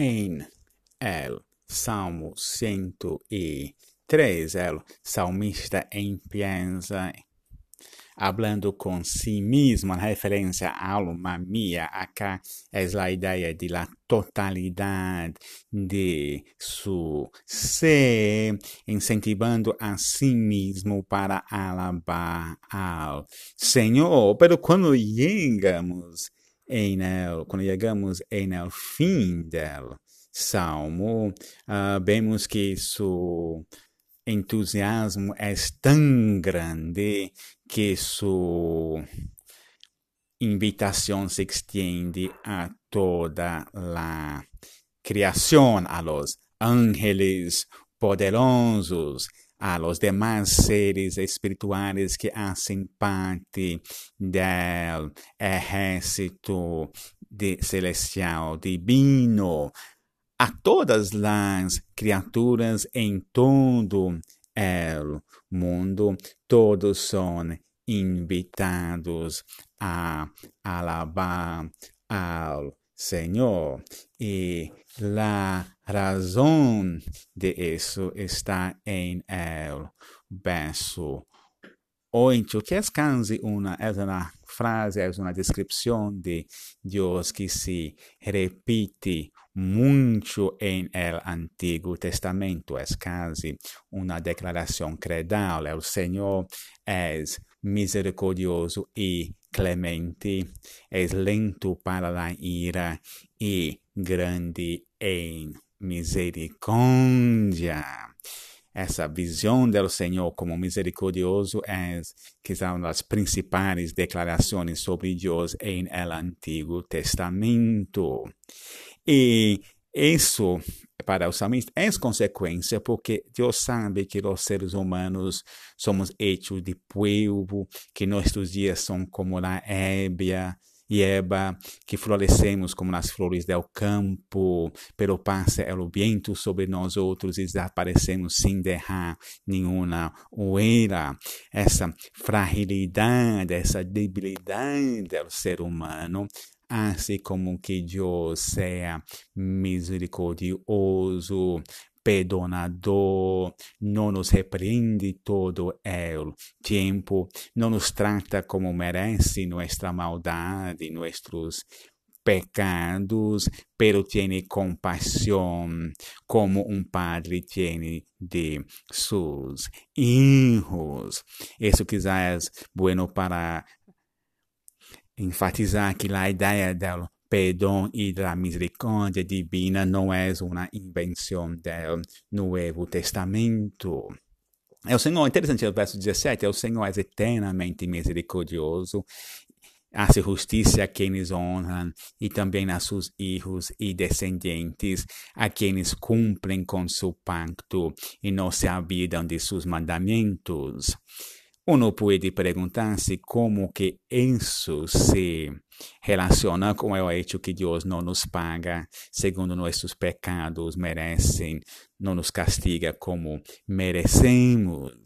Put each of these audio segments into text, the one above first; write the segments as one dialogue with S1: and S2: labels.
S1: em el Salmo 103, el salmista empieza hablando con sí mismo, en referencia a alma mía, acá es la idea de la totalidad de su ser, incentivando a sí mismo para alabar al Señor. Pero cuando llegamos en el, cuando llegamos en el fin del salmo, uh, vemos que su entusiasmo es tan grande que su invitación se extiende a toda la creación, a los ángeles poderosos, a los demás seres espirituales que hacen parte del ejército de celestial divino, a todas las criaturas en todo el mundo, todos son invitados a alabar al Señor. Y la razón de eso está en el verso 8, que es casi una, es una frase, es una descripción de Dios que se repite mucho en el Antiguo Testamento. Es casi una declaración credal. El Señor es misericordioso y clemente, es lento para la ira y grande en misericordia. Essa visão do Senhor como misericordioso é quizá uma das principais declarações sobre Deus em el Antigo Testamento. E isso, para o salmista, é consequência porque Deus sabe que os seres humanos somos hechos de polvo, que nossos dias são como a ébia, hierba, que florescemos como nas flores del campo, pero passa o viento sobre nós outros e desaparecemos sem deixar nenhuma oeira. Essa fragilidade, essa debilidade do ser humano hace como que Deus seja misericordioso, perdonador, não nos repreende todo o tempo, não nos trata como merece nossa maldade, nossos pecados, pero tiene compasión como un padre tiene de sus hijos. Eso quizás es bueno para enfatizar que la idea del perdão e da misericórdia divina não é uma invenção do Novo Testamento. É o Senhor, interessante, o verso 17, é o Senhor é eternamente misericordioso, hace justiça a quienes honram e também a seus filhos e descendentes, a quienes cumprem com seu pacto e não se olvidam de seus mandamentos. Uno pode perguntar-se como que isso se relaciona com o hecho que Deus não nos paga segundo nossos pecados merecem, não nos castiga como merecemos.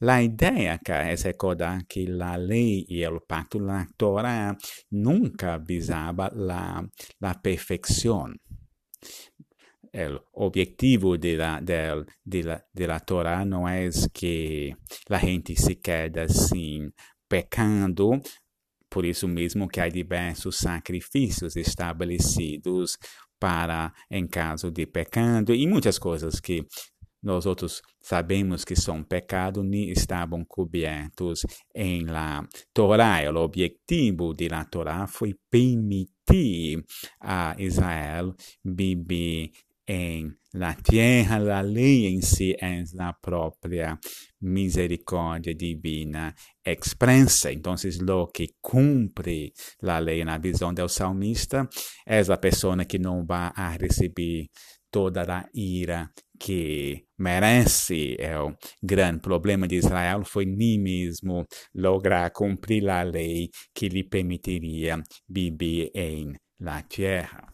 S1: A ideia cá é recordar que a lei e o pacto, a Torá, nunca visava a perfeição el objetivo de la, de, de, la, de la Torah no es que la gente se quede sin pecando, por isso mesmo que há diversos sacrifícios estabelecidos para em caso de pecado e muitas coisas que nós outros sabemos que são pecado nem estavam cobertos em la Torá. O objetivo de la Torá foi permitir a Israel viver en la tierra, la ley en sí es la propia misericordia divina expresa. Entonces, lo que cumple la ley en la visión del salmista es la persona que no va a recibir toda la ira que merece. El gran problema de Israel foi ni mesmo lograr cumprir la lei que lhe permitiria viver em la tierra.